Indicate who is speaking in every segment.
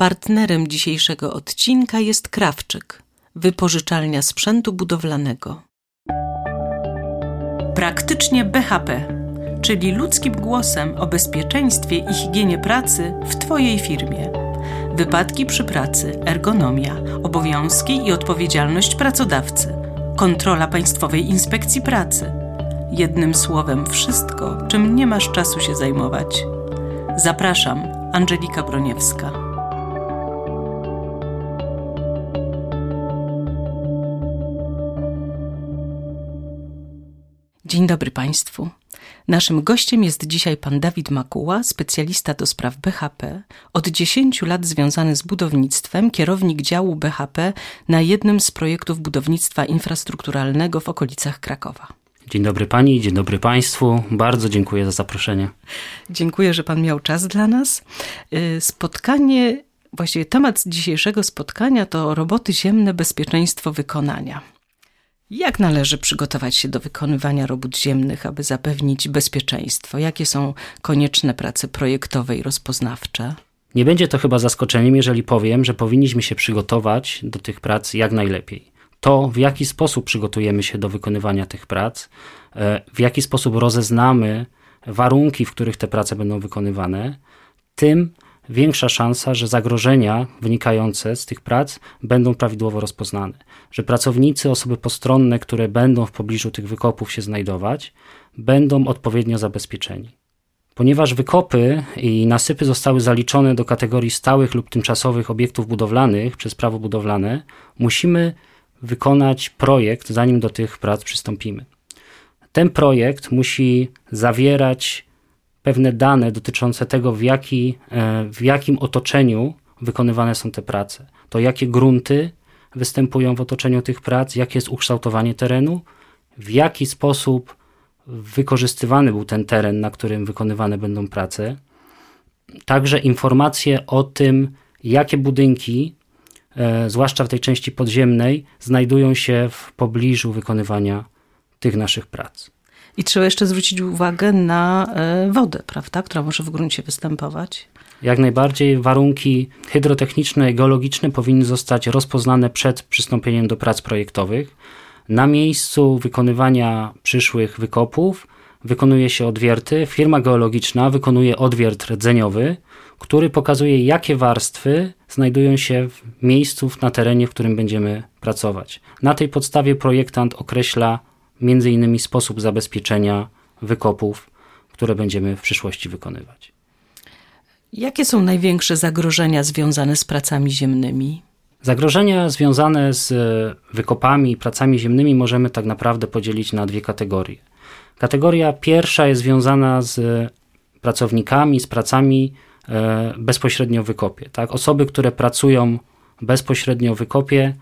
Speaker 1: Partnerem dzisiejszego odcinka jest Krawczyk, wypożyczalnia sprzętu budowlanego. Praktycznie BHP, czyli ludzkim głosem o bezpieczeństwie i higienie pracy w Twojej firmie. Wypadki przy pracy, ergonomia, obowiązki i odpowiedzialność pracodawcy, kontrola Państwowej Inspekcji Pracy. Jednym słowem, wszystko, czym nie masz czasu się zajmować. Zapraszam, Angelika Broniewska. Dzień dobry Państwu. Naszym gościem jest dzisiaj pan Dawid Makuła, specjalista do spraw BHP, od 10 lat związany z budownictwem, kierownik działu BHP na jednym z projektów budownictwa infrastrukturalnego w okolicach Krakowa.
Speaker 2: Dzień dobry Pani, dzień dobry Państwu. Bardzo dziękuję za zaproszenie.
Speaker 1: Dziękuję, że Pan miał czas dla nas. Y, spotkanie, właściwie temat dzisiejszego spotkania to roboty ziemne, bezpieczeństwo wykonania. Jak należy przygotować się do wykonywania robót ziemnych, aby zapewnić bezpieczeństwo? Jakie są konieczne prace projektowe i rozpoznawcze?
Speaker 2: Nie będzie to chyba zaskoczeniem, jeżeli powiem, że powinniśmy się przygotować do tych prac jak najlepiej. To, w jaki sposób przygotujemy się do wykonywania tych prac, e, w jaki sposób rozeznamy warunki, w których te prace będą wykonywane, tym większa szansa, że zagrożenia wynikające z tych prac będą prawidłowo rozpoznane. Że pracownicy, osoby postronne, które będą w pobliżu tych wykopów się znajdować, będą odpowiednio zabezpieczeni. Ponieważ wykopy i nasypy zostały zaliczone do kategorii stałych lub tymczasowych obiektów budowlanych przez prawo budowlane, musimy wykonać projekt, zanim do tych prac przystąpimy. Ten projekt musi zawierać pewne dane dotyczące tego, w, jaki, e, w jakim otoczeniu wykonywane są te prace. To jakie grunty występują w otoczeniu tych prac, jakie jest ukształtowanie terenu, w jaki sposób wykorzystywany był ten teren, na którym wykonywane będą prace. Także informacje o tym, jakie budynki, e, zwłaszcza w tej części podziemnej, znajdują się w pobliżu wykonywania tych naszych prac.
Speaker 1: I trzeba jeszcze zwrócić uwagę na e, wodę, prawda, która może w gruncie występować.
Speaker 2: Jak najbardziej warunki hydrotechniczne geologiczne powinny zostać rozpoznane przed przystąpieniem do prac projektowych. Na miejscu wykonywania przyszłych wykopów wykonuje się odwierty. Firma geologiczna wykonuje odwiert rdzeniowy, który pokazuje, jakie warstwy znajdują się w miejscu na terenie, w którym będziemy pracować. Na tej podstawie projektant określa między innymi sposób zabezpieczenia wykopów, które będziemy w przyszłości wykonywać.
Speaker 1: Jakie są największe zagrożenia związane z pracami ziemnymi?
Speaker 2: Zagrożenia związane z wykopami i pracami ziemnymi możemy tak naprawdę podzielić na dwie kategorie. Kategoria pierwsza jest związana z pracownikami, z pracami e, bezpośrednio w wykopie. Tak? Osoby, które pracują bezpośrednio w wykopie,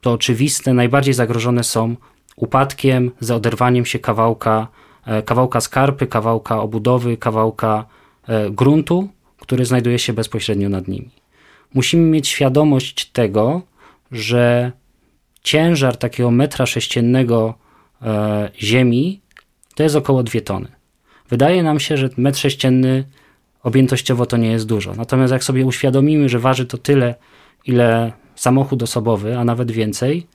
Speaker 2: to oczywiste, najbardziej zagrożone są upadkiem, za oderwaniem się kawałka, e, kawałka skarpy, kawałka obudowy, kawałka e, gruntu, który znajduje się bezpośrednio nad nimi. Musimy mieć świadomość tego, że ciężar takiego metra sześciennego e, ziemi to jest około 2 tony. Wydaje nam się, że metr sześcienny objętościowo to nie jest dużo. Natomiast jak sobie uświadomimy, że waży to tyle, ile samochód osobowy, a nawet więcej,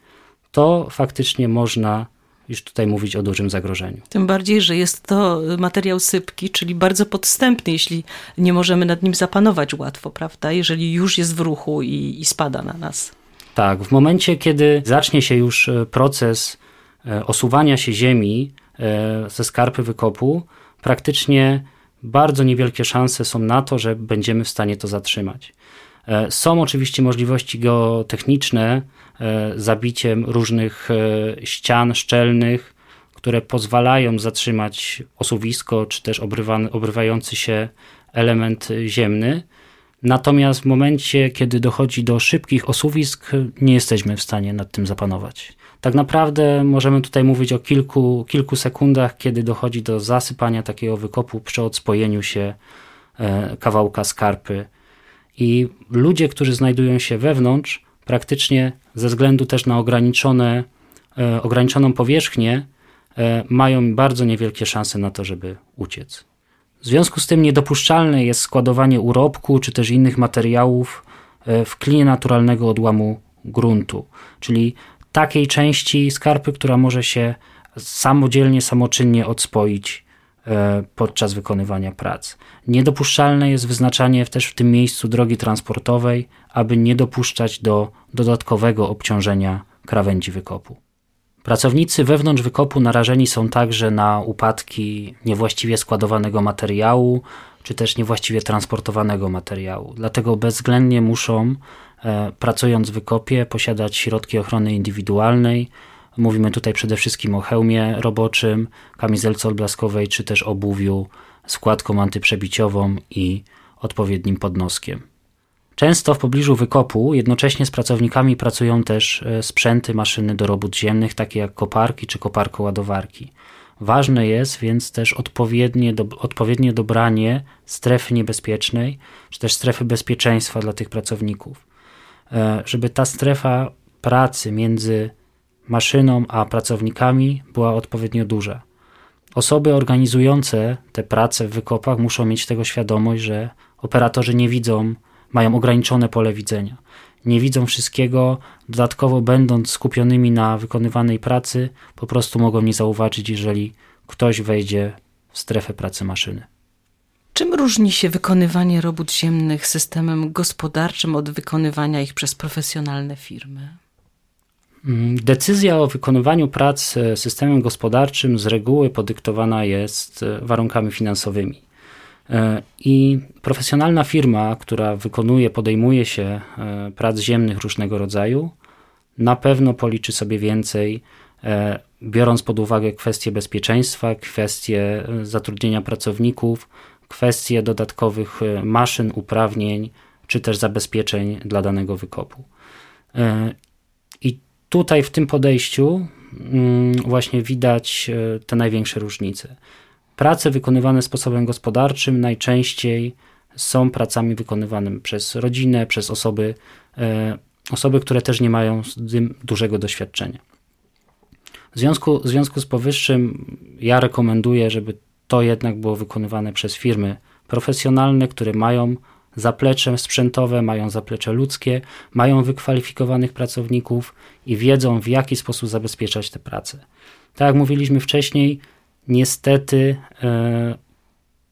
Speaker 2: to faktycznie można już tutaj mówić o dużym zagrożeniu.
Speaker 1: Tym bardziej, że jest to materiał sypki, czyli bardzo podstępny, jeśli nie możemy nad nim zapanować łatwo, prawda? Jeżeli już jest w ruchu i, i spada na nas.
Speaker 2: Tak, w momencie, kiedy zacznie się już e, proces e, osuwania się ziemi e, ze skarpy wykopu, praktycznie bardzo niewielkie szanse są na to, że będziemy w stanie to zatrzymać. Są oczywiście możliwości geotechniczne, zabiciem różnych e, ścian szczelnych, które pozwalają zatrzymać osuwisko czy też obrywany, obrywający się element ziemny. Natomiast w momencie, kiedy dochodzi do szybkich osuwisk, nie jesteśmy w stanie nad tym zapanować. Tak naprawdę możemy tutaj mówić o kilku, kilku sekundach, kiedy dochodzi do zasypania takiego wykopu przy odspojeniu się e, kawałka skarpy. I ludzie, którzy znajdują się wewnątrz, praktycznie ze względu też na ograniczone, e, ograniczoną powierzchnię, e, mają bardzo niewielkie szanse na to, żeby uciec. W związku z tym niedopuszczalne jest składowanie urobku czy też innych materiałów e, w klinie naturalnego odłamu gruntu, czyli takiej części skarpy, która może się samodzielnie, samoczynnie odspoić podczas wykonywania prac. Niedopuszczalne jest wyznaczanie też w tym miejscu drogi transportowej, aby nie dopuszczać do dodatkowego obciążenia krawędzi wykopu. Pracownicy wewnątrz wykopu narażeni są także na upadki niewłaściwie składowanego materiału, czy też niewłaściwie transportowanego materiału. Dlatego bezwzględnie muszą, e, pracując w wykopie, posiadać środki ochrony indywidualnej. Mówimy tutaj przede wszystkim o hełmie roboczym, kamizelce odblaskowej, czy też obuwiu, składką antyprzebiciową i odpowiednim podnoskiem. Często w pobliżu wykopu jednocześnie z pracownikami pracują też e, sprzęty, maszyny do robót ziemnych, takie jak koparki czy koparko-ładowarki. Ważne jest więc też odpowiednie, do, odpowiednie dobranie strefy niebezpiecznej, czy też strefy bezpieczeństwa dla tych pracowników. E, żeby ta strefa pracy między maszyną a pracownikami była odpowiednio duża. Osoby organizujące te prace w wykopach muszą mieć tego świadomość, że operatorzy nie widzą mają ograniczone pole widzenia. Nie widzą wszystkiego, dodatkowo będąc skupionymi na wykonywanej pracy, po prostu mogą nie zauważyć, jeżeli ktoś wejdzie w strefę pracy maszyny.
Speaker 1: Czym różni się wykonywanie robót ziemnych systemem gospodarczym od wykonywania ich przez profesjonalne firmy?
Speaker 2: Mm, decyzja o wykonywaniu prac systemem gospodarczym z reguły podyktowana jest e, warunkami finansowymi. E, I profesjonalna firma, która wykonuje, podejmuje się e, prac ziemnych różnego rodzaju, na pewno policzy sobie więcej, e, biorąc pod uwagę kwestie bezpieczeństwa, kwestie zatrudnienia pracowników, kwestie dodatkowych maszyn, uprawnień czy też zabezpieczeń dla danego wykopu. Tutaj w tym podejściu mm, właśnie widać te największe różnice. Prace wykonywane sposobem gospodarczym najczęściej są pracami wykonywanymi przez rodzinę, przez osoby, e, osoby, które też nie mają dużego doświadczenia. W związku, w związku z powyższym ja rekomenduję, żeby to jednak było wykonywane przez firmy profesjonalne, które mają zaplecze sprzętowe, mają zaplecze ludzkie, mają wykwalifikowanych pracowników i wiedzą, w jaki sposób zabezpieczać te prace. Tak jak mówiliśmy wcześniej, niestety e,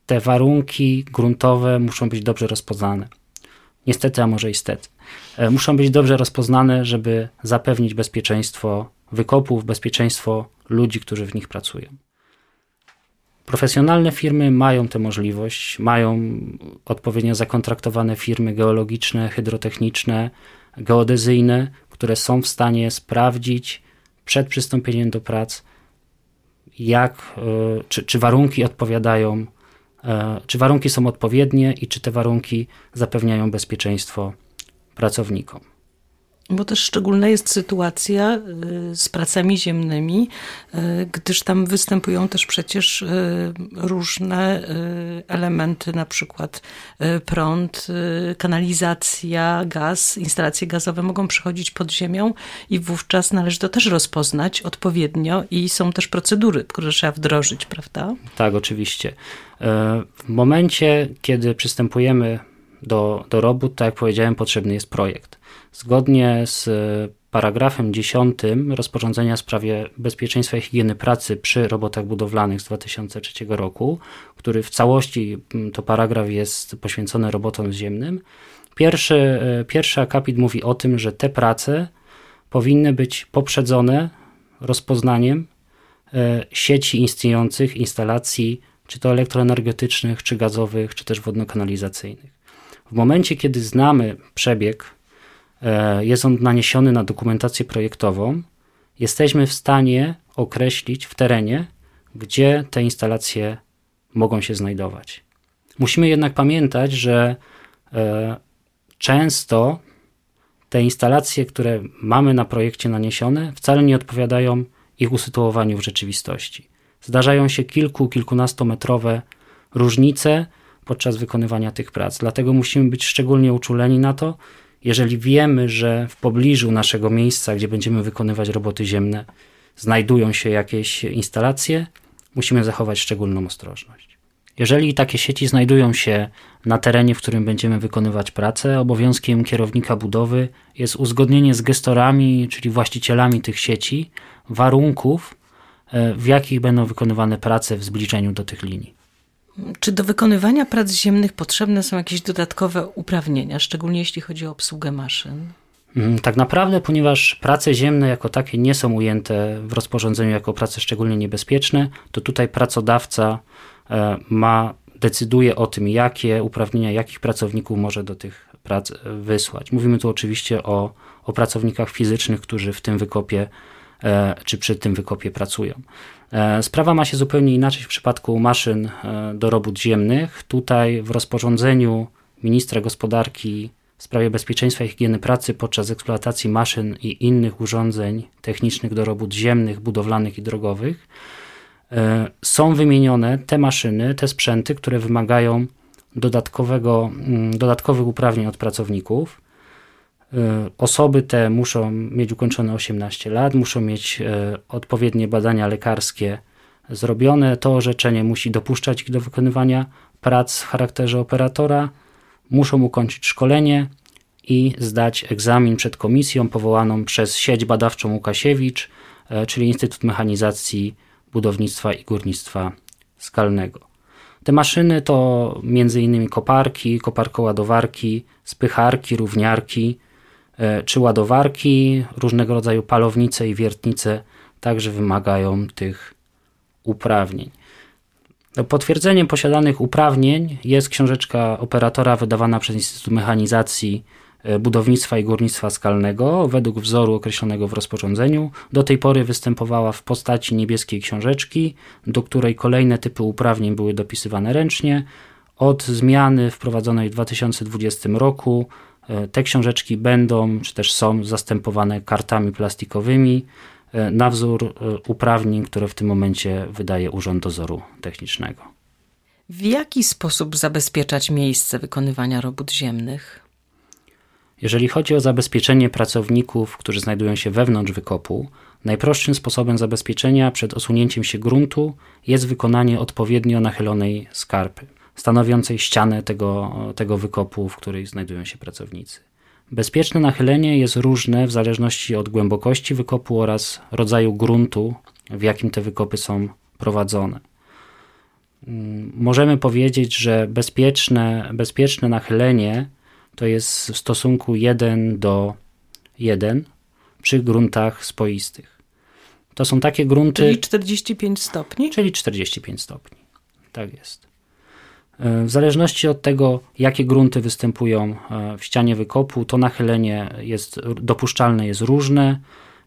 Speaker 2: te warunki gruntowe muszą być dobrze rozpoznane. Niestety, a może i stety. E, muszą być dobrze rozpoznane, żeby zapewnić bezpieczeństwo wykopów, bezpieczeństwo ludzi, którzy w nich pracują. Profesjonalne firmy mają tę możliwość, mają odpowiednio zakontraktowane firmy geologiczne, hydrotechniczne, geodezyjne, które są w stanie sprawdzić przed przystąpieniem do prac, jak, e, czy, czy warunki odpowiadają, e, czy warunki są odpowiednie i czy te warunki zapewniają bezpieczeństwo pracownikom.
Speaker 1: Bo też szczególna jest sytuacja y, z pracami ziemnymi, y, gdyż tam występują też przecież y, różne elementy, na przykład prąd, kanalizacja, gaz, instalacje gazowe mogą przychodzić pod ziemią i wówczas należy to też rozpoznać odpowiednio i są też procedury, które trzeba wdrożyć, prawda?
Speaker 2: Tak, oczywiście. W momencie, kiedy przystępujemy do, do robót, tak jak powiedziałem, potrzebny jest projekt. Zgodnie z e, paragrafem 10 rozporządzenia w sprawie bezpieczeństwa i higieny pracy przy robotach budowlanych z 2003 roku, który w całości to paragraf jest poświęcony robotom ziemnym, pierwszy, e, pierwszy akapit mówi o tym, że te prace powinny być poprzedzone rozpoznaniem e, sieci istniejących instalacji, czy to elektroenergetycznych, czy gazowych, czy też wodno-kanalizacyjnych. W momencie, kiedy znamy przebieg jest on naniesiony na dokumentację projektową, jesteśmy w stanie określić w terenie, gdzie te instalacje mogą się znajdować. Musimy jednak pamiętać, że e, często te instalacje, które mamy na projekcie naniesione, wcale nie odpowiadają ich usytuowaniu w rzeczywistości. Zdarzają się kilku, kilkunastometrowe różnice podczas wykonywania tych prac. Dlatego musimy być szczególnie uczuleni na to, jeżeli wiemy, że w pobliżu naszego miejsca, gdzie będziemy wykonywać roboty ziemne, znajdują się jakieś instalacje, musimy zachować szczególną ostrożność. Jeżeli takie sieci znajdują się na terenie, w którym będziemy wykonywać pracę, obowiązkiem kierownika budowy jest uzgodnienie z gestorami, czyli właścicielami tych sieci, warunków, e, w jakich będą wykonywane prace w zbliżeniu do tych linii.
Speaker 1: Czy do wykonywania prac ziemnych potrzebne są jakieś dodatkowe uprawnienia, szczególnie jeśli chodzi o obsługę maszyn?
Speaker 2: Mm, tak naprawdę, ponieważ prace ziemne jako takie nie są ujęte w rozporządzeniu jako prace szczególnie niebezpieczne, to tutaj pracodawca e, ma, decyduje o tym, jakie uprawnienia, jakich pracowników może do tych prac wysłać. Mówimy tu oczywiście o, o pracownikach fizycznych, którzy w tym wykopie e, czy przy tym wykopie pracują. E, sprawa ma się zupełnie inaczej w przypadku maszyn do robót ziemnych. Tutaj w rozporządzeniu ministra gospodarki w sprawie bezpieczeństwa i higieny pracy podczas eksploatacji maszyn i innych urządzeń technicznych do robót ziemnych, budowlanych i drogowych e, są wymienione te maszyny, te sprzęty, które wymagają dodatkowego, mm, dodatkowych uprawnień od pracowników. Osoby te muszą mieć ukończone 18 lat, muszą mieć e, odpowiednie badania lekarskie zrobione. To orzeczenie musi dopuszczać ich do wykonywania prac w charakterze operatora muszą ukończyć szkolenie i zdać egzamin przed komisją powołaną przez sieć badawczą Łukasiewicz, e, czyli Instytut Mechanizacji Budownictwa i Górnictwa Skalnego. Te maszyny to m.in. koparki, koparkoładowarki, spycharki, równiarki czy ładowarki, różnego rodzaju palownice i wiertnice także wymagają tych uprawnień. Potwierdzeniem posiadanych uprawnień jest książeczka operatora wydawana przez Instytut Mechanizacji e, Budownictwa i Górnictwa Skalnego według wzoru określonego w rozporządzeniu. Do tej pory występowała w postaci niebieskiej książeczki, do której kolejne typy uprawnień były dopisywane ręcznie. Od zmiany wprowadzonej w 2020 roku e, te książeczki będą czy też są zastępowane kartami plastikowymi E, na wzór e, uprawnień, które w tym momencie wydaje Urząd Dozoru Technicznego.
Speaker 1: W jaki sposób zabezpieczać miejsce wykonywania robót ziemnych?
Speaker 2: Jeżeli chodzi o zabezpieczenie pracowników, którzy znajdują się wewnątrz wykopu, najprostszym sposobem zabezpieczenia przed osunięciem się gruntu jest wykonanie odpowiednio nachylonej skarpy, stanowiącej ścianę tego, tego wykopu, w której znajdują się pracownicy. Bezpieczne nachylenie jest różne w zależności od głębokości wykopu oraz rodzaju gruntu, w jakim te wykopy są prowadzone. Mm, możemy powiedzieć, że bezpieczne, bezpieczne nachylenie to jest w stosunku 1 do 1 przy gruntach spoistych. To są takie grunty.
Speaker 1: Czyli 45 stopni?
Speaker 2: Czyli 45 stopni. Tak jest. E, w zależności od tego, jakie grunty występują e, w ścianie wykopu, to nachylenie jest dopuszczalne jest różne.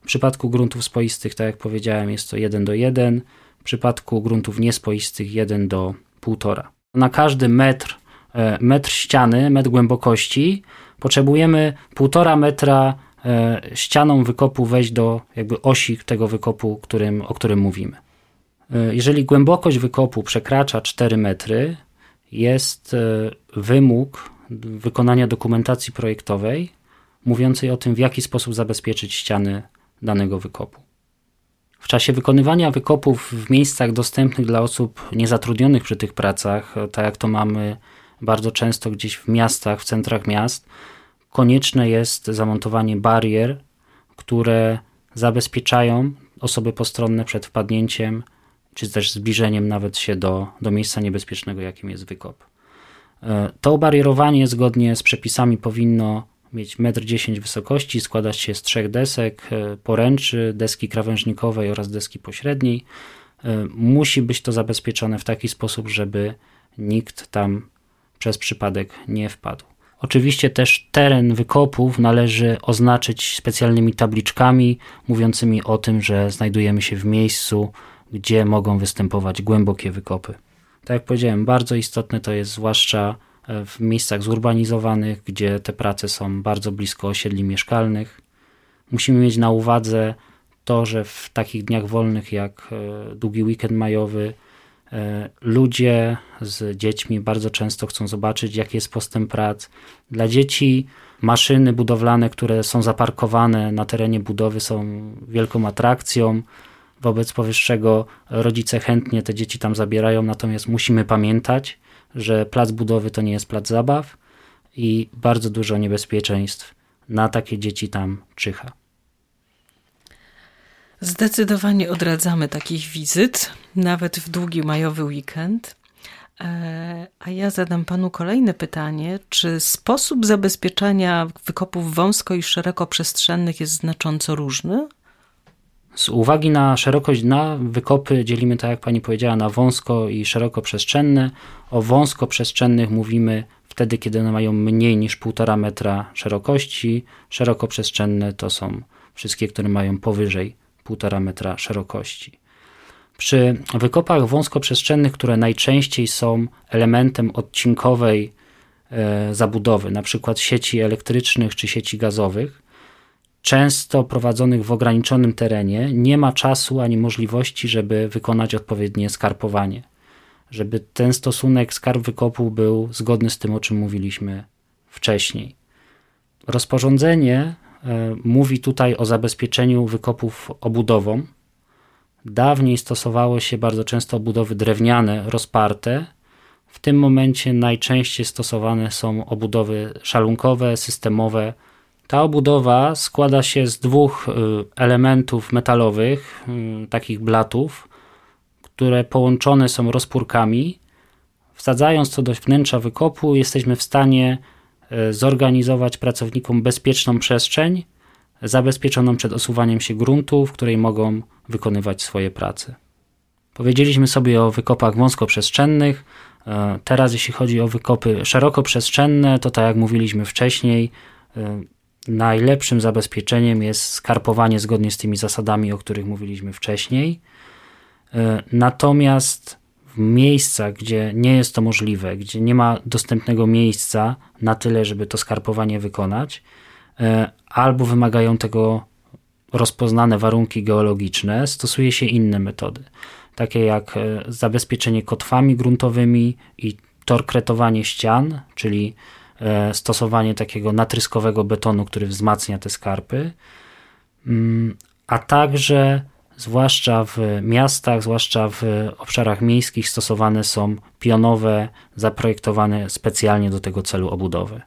Speaker 2: W przypadku gruntów spoistych, tak jak powiedziałem, jest to 1 do 1. W przypadku gruntów niespoistych 1 do 1,5. Na każdy metr, e, metr ściany, metr głębokości potrzebujemy 1,5 metra ścianą wykopu wejść do jakby osi tego wykopu, którym, o którym mówimy. Jeżeli głębokość wykopu przekracza 4 metry, jest e, wymóg wykonania dokumentacji projektowej mówiącej o tym, w jaki sposób zabezpieczyć ściany danego wykopu. W czasie wykonywania wykopów w miejscach dostępnych dla osób niezatrudnionych przy tych pracach, tak jak to mamy bardzo często gdzieś w miastach, w centrach miast, konieczne jest zamontowanie barier, które zabezpieczają osoby postronne przed wpadnięciem czy też zbliżeniem nawet się do, do miejsca niebezpiecznego, jakim jest wykop. E, to barierowanie zgodnie z przepisami powinno mieć 1,10 m wysokości, składać się z trzech desek, e, poręczy, deski krawężnikowej oraz deski pośredniej. E, musi być to zabezpieczone w taki sposób, żeby nikt tam przez przypadek nie wpadł. Oczywiście też teren wykopów należy oznaczyć specjalnymi tabliczkami mówiącymi o tym, że znajdujemy się w miejscu, gdzie mogą występować głębokie wykopy. Tak jak powiedziałem, bardzo istotne to jest zwłaszcza e, w miejscach zurbanizowanych, gdzie te prace są bardzo blisko osiedli mieszkalnych. Musimy mieć na uwadze to, że w takich dniach wolnych jak e, długi weekend majowy e, ludzie z dziećmi bardzo często chcą zobaczyć, jaki jest postęp prac. Dla dzieci maszyny budowlane, które są zaparkowane na terenie budowy, są wielką atrakcją Wobec powyższego rodzice chętnie te dzieci tam zabierają, natomiast musimy pamiętać, że plac budowy to nie jest plac zabaw i bardzo dużo niebezpieczeństw na takie dzieci tam czyha.
Speaker 1: Zdecydowanie odradzamy takich wizyt, nawet w długi majowy weekend. E, a ja zadam panu kolejne pytanie. Czy sposób zabezpieczania wykopów wąsko i szeroko przestrzennych jest znacząco różny?
Speaker 2: Z uwagi na szerokość dna, wykopy dzielimy, tak jak pani powiedziała, na wąsko i szeroko przestrzenne. O wąsko przestrzennych mówimy wtedy, kiedy one mają mniej niż 1,5 metra szerokości. Szeroko przestrzenne to są wszystkie, które mają powyżej 1,5 metra szerokości. Przy wykopach wąskoprzestrzennych, które najczęściej są elementem odcinkowej e, zabudowy, np. sieci elektrycznych czy sieci gazowych, często prowadzonych w ograniczonym terenie, nie ma czasu ani możliwości, żeby wykonać odpowiednie skarpowanie. Żeby ten stosunek skarb wykopu był zgodny z tym, o czym mówiliśmy wcześniej. Rozporządzenie e, mówi tutaj o zabezpieczeniu wykopów obudową, Dawniej stosowało się bardzo często obudowy drewniane, rozparte. W tym momencie najczęściej stosowane są obudowy szalunkowe, systemowe. Ta obudowa składa się z dwóch y, elementów metalowych, y, takich blatów, które połączone są rozpórkami. Wsadzając to do wnętrza wykopu, jesteśmy w stanie y, zorganizować pracownikom bezpieczną przestrzeń, zabezpieczoną przed osuwaniem się gruntu, w której mogą wykonywać swoje prace. Powiedzieliśmy sobie o wykopach wąskoprzestrzennych. Teraz, jeśli chodzi o wykopy szerokoprzestrzenne, to tak jak mówiliśmy wcześniej, najlepszym zabezpieczeniem jest skarpowanie zgodnie z tymi zasadami, o których mówiliśmy wcześniej. E, natomiast w miejscach, gdzie nie jest to możliwe, gdzie nie ma dostępnego miejsca na tyle, żeby to skarpowanie wykonać, albo wymagają tego rozpoznane warunki geologiczne, stosuje się inne metody, takie jak e, zabezpieczenie kotwami gruntowymi i torkretowanie ścian, czyli e, stosowanie takiego natryskowego betonu, który wzmacnia te skarpy, mm, a także zwłaszcza w miastach, zwłaszcza w obszarach miejskich stosowane są pionowe, zaprojektowane specjalnie do tego celu obudowy.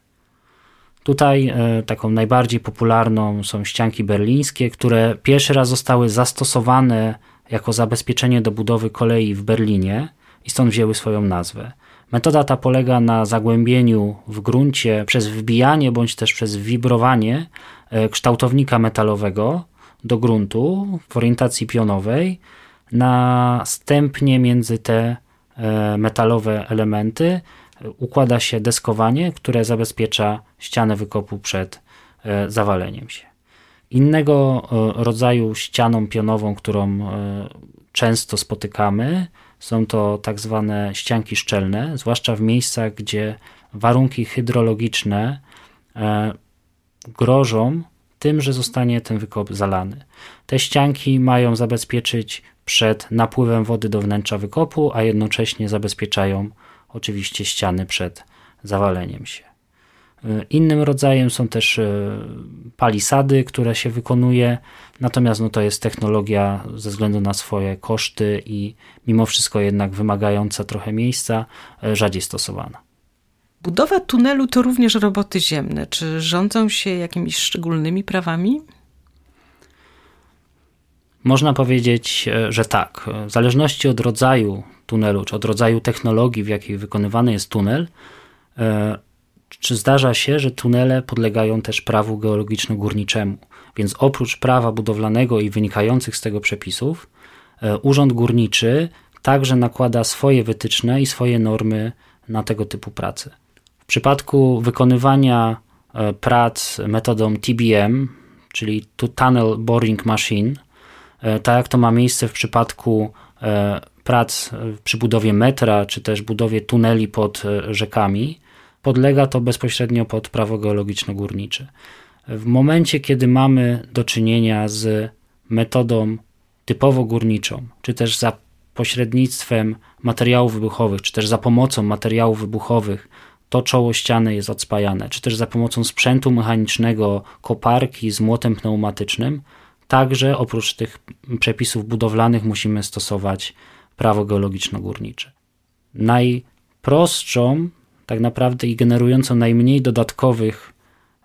Speaker 2: Tutaj e, taką najbardziej popularną są ścianki berlińskie, które pierwszy raz zostały zastosowane jako zabezpieczenie do budowy kolei w Berlinie i stąd wzięły swoją nazwę. Metoda ta polega na zagłębieniu w gruncie przez wbijanie bądź też przez wibrowanie e, kształtownika metalowego do gruntu w orientacji pionowej. Następnie między te e, metalowe elementy układa się deskowanie, które zabezpiecza ścianę wykopu przed e, zawaleniem się. Innego e, rodzaju ścianą pionową, którą e, często spotykamy, są to tak zwane ścianki szczelne, zwłaszcza w miejscach, gdzie warunki hydrologiczne grożą tym, że zostanie ten wykop zalany. Te ścianki mają zabezpieczyć przed napływem wody do wnętrza wykopu, a jednocześnie zabezpieczają oczywiście ściany przed zawaleniem się. E, innym rodzajem są też e, palisady, które się wykonuje, natomiast no to jest technologia ze względu na swoje koszty i mimo wszystko jednak wymagająca trochę miejsca, e, rzadziej stosowana.
Speaker 1: Budowa tunelu to również roboty ziemne. Czy rządzą się jakimiś szczególnymi prawami?
Speaker 2: Można powiedzieć, że tak. W zależności od rodzaju tunelu, czy od rodzaju technologii, w jakiej wykonywany jest tunel, czy zdarza się, że tunele podlegają też prawu geologiczno-górniczemu. Więc oprócz prawa budowlanego i wynikających z tego przepisów, e, Urząd Górniczy także nakłada swoje wytyczne i swoje normy na tego typu prace. W przypadku wykonywania e, prac metodą TBM, czyli Tunnel Boring Machine, tak jak to ma miejsce w przypadku prac przy budowie metra, czy też budowie tuneli pod e, rzekami, podlega to bezpośrednio pod prawo geologiczno-górnicze. W momencie, kiedy mamy do czynienia z metodą typowo górniczą, czy też za pośrednictwem materiałów wybuchowych, czy też za pomocą materiałów wybuchowych, to czoło ściany jest odspajane, czy też za pomocą sprzętu mechanicznego, koparki z młotem pneumatycznym, także oprócz tych przepisów budowlanych musimy stosować prawo geologiczno-górnicze. Najprostszą, tak naprawdę i generującą najmniej dodatkowych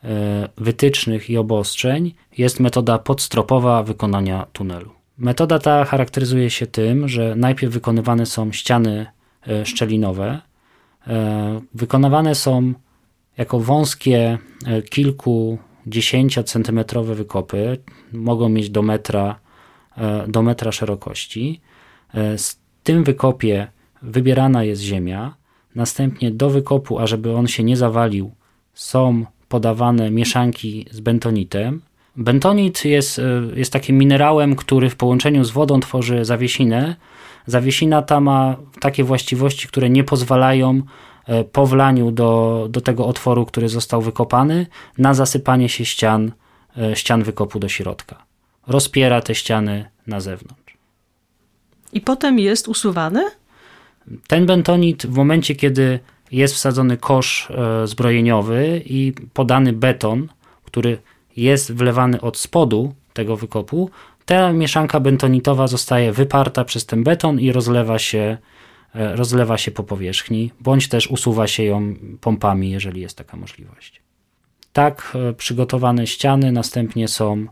Speaker 2: e, wytycznych i obostrzeń jest metoda podstropowa wykonania tunelu. Metoda ta charakteryzuje się tym, że najpierw wykonywane są ściany e, szczelinowe. E, wykonywane są jako wąskie kilkudziesięciocentymetrowe wykopy, mogą mieć do metra, do metra szerokości. Z tym wykopie wybierana jest ziemia, następnie do wykopu, ażeby on się nie zawalił, są podawane mieszanki z bentonitem. Bentonit jest, e, jest takim minerałem, który w połączeniu z wodą tworzy zawiesinę. Zawiesina ta ma takie właściwości, które nie pozwalają e, po wlaniu do, do tego otworu, który został wykopany, na zasypanie się ścian, e, ścian wykopu do środka. Rozpiera te ściany na zewnątrz.
Speaker 1: I potem jest usuwany?
Speaker 2: Ten bentonit w momencie, kiedy jest wsadzony kosz e, zbrojeniowy i podany beton, który jest wlewany od spodu tego wykopu, ta mieszanka bentonitowa zostaje wyparta przez ten beton i rozlewa się, e, rozlewa się po powierzchni, bądź też usuwa się ją pompami, jeżeli jest taka możliwość. Tak e, przygotowane ściany następnie są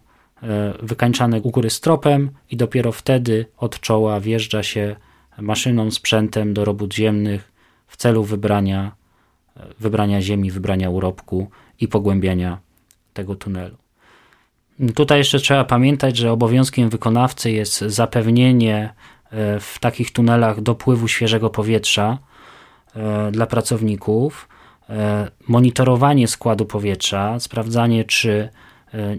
Speaker 2: wykańczane u góry stropem i dopiero wtedy od czoła wjeżdża się maszyną, sprzętem do robót ziemnych w celu wybrania, wybrania ziemi, wybrania urobku i pogłębiania tego tunelu. Tutaj jeszcze trzeba pamiętać, że obowiązkiem wykonawcy jest zapewnienie e, w takich tunelach dopływu świeżego powietrza e, dla pracowników, e, monitorowanie składu powietrza, sprawdzanie, czy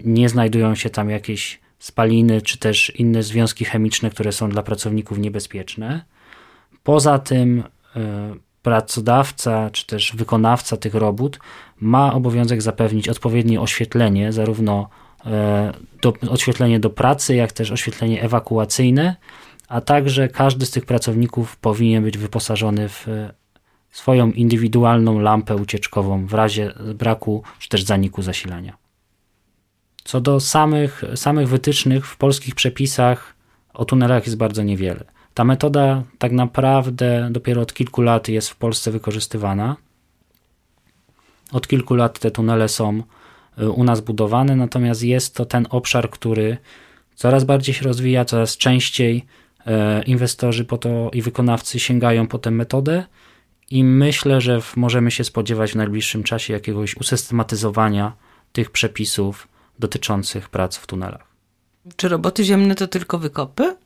Speaker 2: nie znajdują się tam jakieś spaliny, czy też inne związki chemiczne, które są dla pracowników niebezpieczne. Poza tym e, pracodawca, czy też wykonawca tych robót ma obowiązek zapewnić odpowiednie oświetlenie, zarówno e, do, oświetlenie do pracy, jak też oświetlenie ewakuacyjne, a także każdy z tych pracowników powinien być wyposażony w e, swoją indywidualną lampę ucieczkową w razie braku czy też zaniku zasilania. Co do samych, samych wytycznych w polskich przepisach o tunelach jest bardzo niewiele. Ta metoda tak naprawdę dopiero od kilku lat jest w Polsce wykorzystywana. Od kilku lat te tunele są y, u nas budowane, natomiast jest to ten obszar, który coraz bardziej się rozwija, coraz częściej y, inwestorzy po to i wykonawcy sięgają po tę metodę i myślę, że możemy się spodziewać w najbliższym czasie jakiegoś usystematyzowania tych przepisów dotyczących prac w tunelach.
Speaker 1: Czy roboty ziemne to tylko wykopy?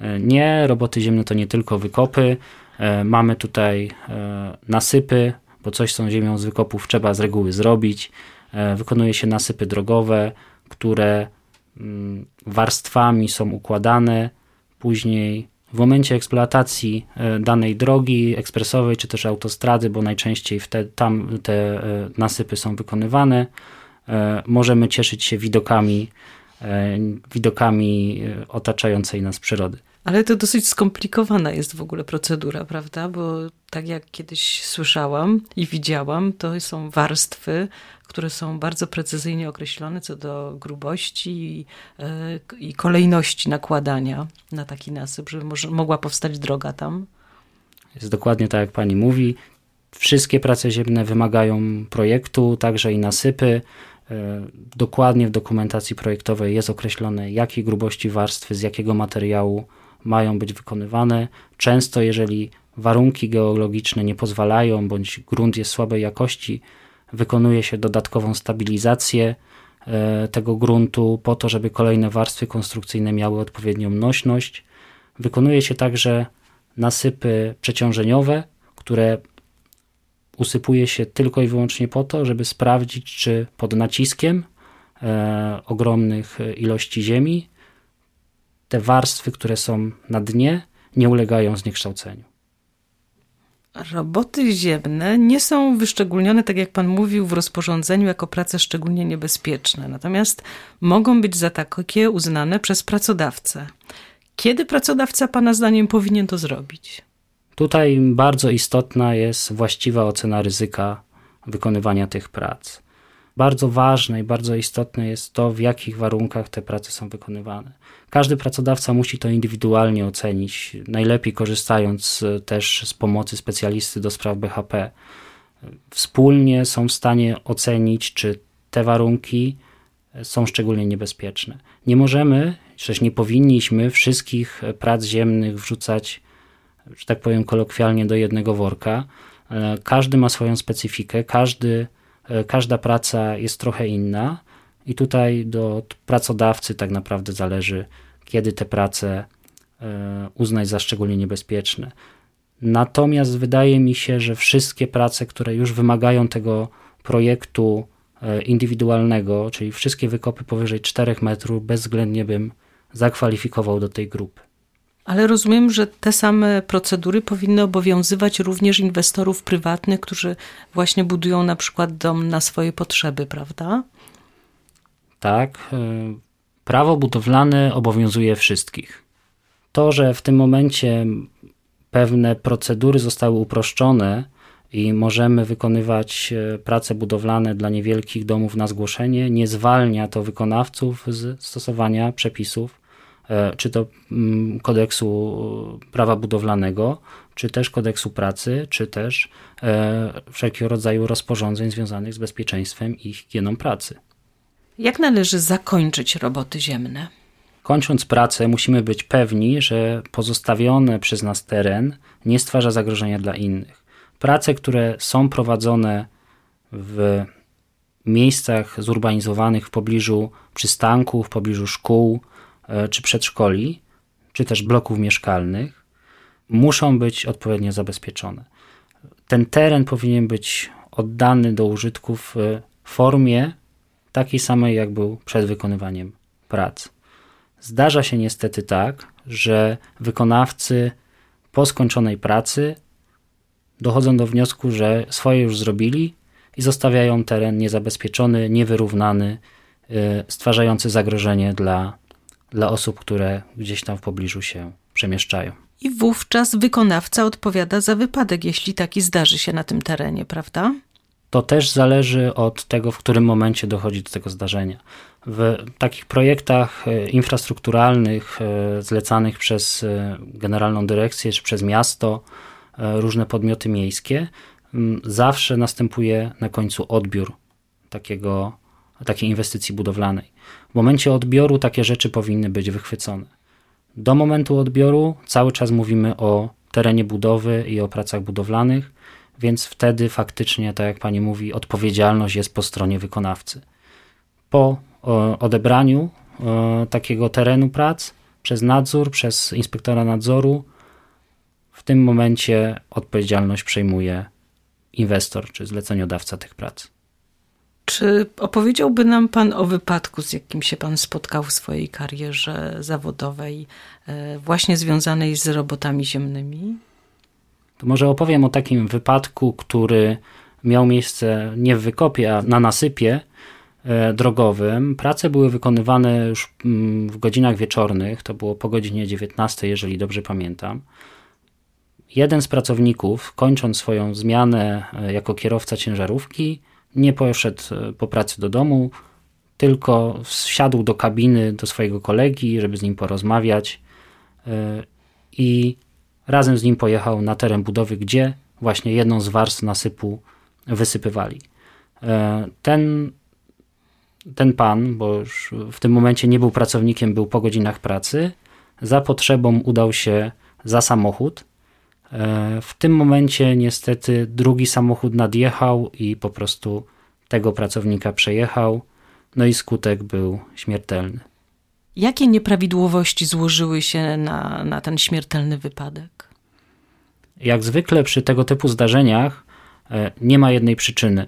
Speaker 2: E, nie, roboty ziemne to nie tylko wykopy. E, mamy tutaj e, nasypy, bo coś z tą ziemią z wykopów trzeba z reguły zrobić. Wykonuje się nasypy drogowe, które mm, warstwami są układane. Później w momencie eksploatacji danej drogi ekspresowej czy też autostrady, bo najczęściej wtedy, tam te nasypy są wykonywane, możemy cieszyć się widokami, e, widokami e, otaczającej nas przyrody.
Speaker 1: Ale to dosyć skomplikowana jest w ogóle procedura, prawda? Bo tak jak kiedyś słyszałam i widziałam, to są warstwy, które są bardzo precyzyjnie określone co do grubości i, i kolejności nakładania na taki nasyp, żeby może, mogła powstać droga tam.
Speaker 2: Jest dokładnie tak, jak pani mówi. Wszystkie prace ziemne wymagają projektu, także i nasypy. E, dokładnie w dokumentacji projektowej jest określone, jakiej grubości warstwy, z jakiego materiału mają być wykonywane. Często, jeżeli warunki geologiczne nie pozwalają, bądź grunt jest słabej jakości, wykonuje się dodatkową stabilizację e, tego gruntu po to, żeby kolejne warstwy konstrukcyjne miały odpowiednią nośność. Wykonuje się także nasypy przeciążeniowe, które usypuje się tylko i wyłącznie po to, żeby sprawdzić, czy pod naciskiem e, ogromnych ilości ziemi te warstwy, które są na dnie, nie ulegają zniekształceniu.
Speaker 1: Roboty ziemne nie są wyszczególnione, tak jak Pan mówił, w rozporządzeniu jako prace szczególnie niebezpieczne, natomiast mogą być za takie uznane przez pracodawcę. Kiedy pracodawca Pana zdaniem powinien to zrobić?
Speaker 2: Tutaj bardzo istotna jest właściwa ocena ryzyka wykonywania tych prac. Bardzo ważne i bardzo istotne jest to, w jakich warunkach te prace są wykonywane. Każdy pracodawca musi to indywidualnie ocenić, najlepiej korzystając też z pomocy specjalisty do spraw BHP. Wspólnie są w stanie ocenić, czy te warunki są szczególnie niebezpieczne. Nie możemy, też nie powinniśmy wszystkich prac ziemnych wrzucać, że tak powiem kolokwialnie, do jednego worka. Każdy ma swoją specyfikę, każdy, każda praca jest trochę inna i tutaj do pracodawcy tak naprawdę zależy, kiedy te prace e, uznać za szczególnie niebezpieczne. Natomiast wydaje mi się, że wszystkie prace, które już wymagają tego projektu e, indywidualnego, czyli wszystkie wykopy powyżej 4 metrów, bezwzględnie bym zakwalifikował do tej grupy.
Speaker 1: Ale rozumiem, że te same procedury powinny obowiązywać również inwestorów prywatnych, którzy właśnie budują na przykład dom na swoje potrzeby, prawda?
Speaker 2: Tak. E, prawo budowlane obowiązuje wszystkich. To, że w tym momencie pewne procedury zostały uproszczone i możemy wykonywać e, prace budowlane dla niewielkich domów na zgłoszenie, nie zwalnia to wykonawców z stosowania przepisów, czy to mm, kodeksu prawa budowlanego, czy też kodeksu pracy, czy też wszelkiego rodzaju rozporządzeń związanych z bezpieczeństwem i higieną pracy.
Speaker 1: Jak należy zakończyć roboty ziemne?
Speaker 2: Kończąc pracę, musimy być pewni, że pozostawiony przez nas teren nie stwarza zagrożenia dla innych. Prace, które są prowadzone w miejscach zurbanizowanych w pobliżu przystanków, w pobliżu szkół e, czy przedszkoli, czy też bloków mieszkalnych, muszą być odpowiednio zabezpieczone. Ten teren powinien być oddany do użytku w formie takiej samej, jak był przed wykonywaniem prac. Zdarza się niestety tak, że wykonawcy po skończonej pracy dochodzą do wniosku, że swoje już zrobili i zostawiają teren niezabezpieczony, niewyrównany, y, stwarzający zagrożenie dla, dla osób, które gdzieś tam w pobliżu się przemieszczają.
Speaker 1: I wówczas wykonawca odpowiada za wypadek, jeśli taki zdarzy się na tym terenie, prawda?
Speaker 2: to też zależy od tego, w którym momencie dochodzi do tego zdarzenia. W takich projektach e, infrastrukturalnych e, zlecanych przez e, Generalną Dyrekcję czy przez miasto, różne podmioty miejskie, zawsze następuje na końcu odbiór takiego, takiej inwestycji budowlanej. W momencie odbioru takie rzeczy powinny być wychwycone. Do momentu odbioru cały czas mówimy o terenie budowy i o pracach budowlanych więc wtedy faktycznie, tak jak pani mówi, odpowiedzialność jest po stronie wykonawcy. Po odebraniu takiego terenu prac przez nadzór, przez inspektora nadzoru, w tym momencie odpowiedzialność przejmuje inwestor czy zleceniodawca tych prac.
Speaker 1: Czy opowiedziałby nam Pan o wypadku, z jakim się Pan spotkał w swojej karierze zawodowej, e, właśnie związanej z robotami ziemnymi?
Speaker 2: To może opowiem o takim wypadku, który miał miejsce nie w wykopie, a na nasypie e, drogowym. Prace były wykonywane już mm, w godzinach wieczornych, to było po godzinie 19, jeżeli dobrze pamiętam. Jeden z pracowników, kończąc swoją zmianę e, jako kierowca ciężarówki, nie poszedł e, po pracy do domu, tylko wsiadł do kabiny do swojego kolegi, żeby z nim porozmawiać i Razem z nim pojechał na teren budowy, gdzie właśnie jedną z warstw nasypu wysypywali. E, ten, ten pan, bo już w tym momencie nie był pracownikiem, był po godzinach pracy, za potrzebą udał się za samochód. W tym momencie niestety drugi samochód nadjechał i po prostu tego pracownika przejechał, no i skutek był śmiertelny.
Speaker 1: Jakie nieprawidłowości złożyły się na, na ten śmiertelny wypadek?
Speaker 2: Jak zwykle przy tego typu zdarzeniach e, nie ma jednej przyczyny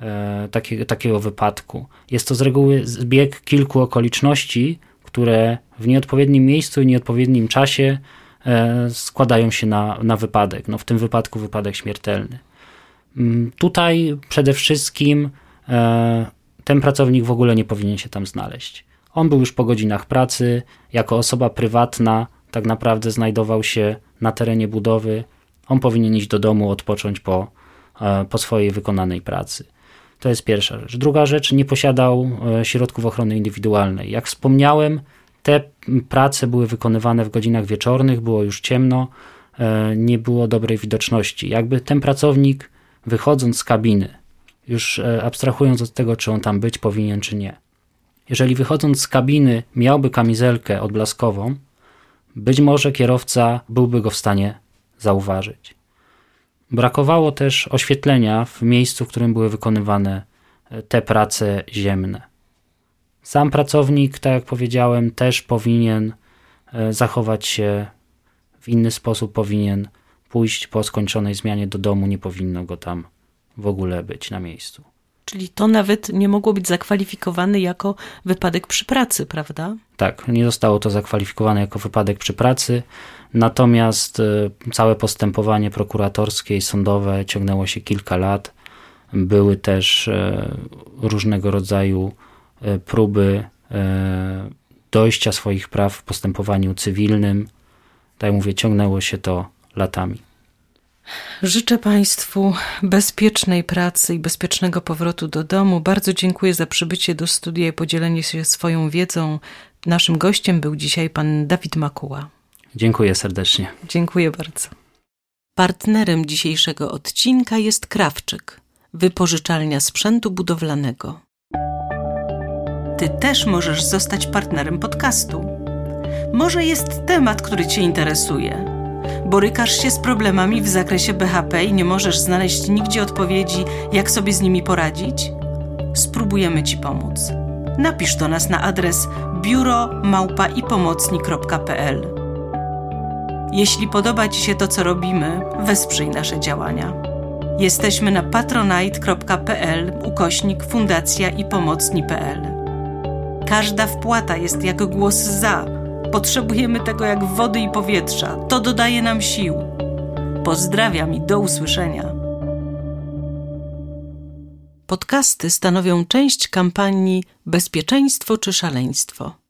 Speaker 2: e, takiego, takiego wypadku. Jest to z reguły zbieg kilku okoliczności, które w nieodpowiednim miejscu i nieodpowiednim czasie składają się na, na wypadek. No w tym wypadku wypadek śmiertelny. Mm, tutaj przede wszystkim ten pracownik w ogóle nie powinien się tam znaleźć. On był już po godzinach pracy, jako osoba prywatna, tak naprawdę znajdował się na terenie budowy. On powinien iść do domu, odpocząć po, e, po swojej wykonanej pracy. To jest pierwsza rzecz. Druga rzecz, nie posiadał e, środków ochrony indywidualnej. Jak wspomniałem, te prace były wykonywane w godzinach wieczornych, było już ciemno, e, nie było dobrej widoczności. Jakby ten pracownik, wychodząc z kabiny, już e, abstrahując od tego, czy on tam być powinien, czy nie, jeżeli wychodząc z kabiny miałby kamizelkę odblaskową, być może kierowca byłby go w stanie zauważyć. Brakowało też oświetlenia w miejscu, w którym były wykonywane e, te prace ziemne. Sam pracownik, tak jak powiedziałem, też powinien e, zachować się w inny sposób, powinien pójść po skończonej zmianie do domu, nie powinno go tam w ogóle być na miejscu.
Speaker 1: Czyli to nawet nie mogło być zakwalifikowane jako wypadek przy pracy, prawda?
Speaker 2: Tak, nie zostało to zakwalifikowane jako wypadek przy pracy, natomiast e, całe postępowanie prokuratorskie i sądowe ciągnęło się kilka lat. Były też e, różnego rodzaju próby dojścia swoich praw w postępowaniu cywilnym. Tak jak mówię, ciągnęło się to latami.
Speaker 1: Życzę Państwu bezpiecznej pracy i bezpiecznego powrotu do domu. Bardzo dziękuję za przybycie do studia i podzielenie się swoją wiedzą. Naszym gościem był dzisiaj pan Dawid Makuła.
Speaker 2: Dziękuję serdecznie.
Speaker 1: Dziękuję bardzo. Partnerem dzisiejszego odcinka jest Krawczyk, wypożyczalnia sprzętu budowlanego. Ty też możesz zostać partnerem podcastu. Może jest temat, który Cię interesuje borykasz się z problemami w zakresie BHP i nie możesz znaleźć nigdzie odpowiedzi, jak sobie z nimi poradzić? Spróbujemy Ci pomóc. Napisz do nas na adres biuromałpaipomocni.pl. Jeśli podoba Ci się to, co robimy, wesprzyj nasze działania. Jesteśmy na patronite.pl ukośnik fundacja i pomocni.pl. Każda wpłata jest jak głos za Potrzebujemy tego jak wody i powietrza. To dodaje nam sił. Pozdrawiam i do usłyszenia. Podcasty stanowią część kampanii Bezpieczeństwo czy szaleństwo.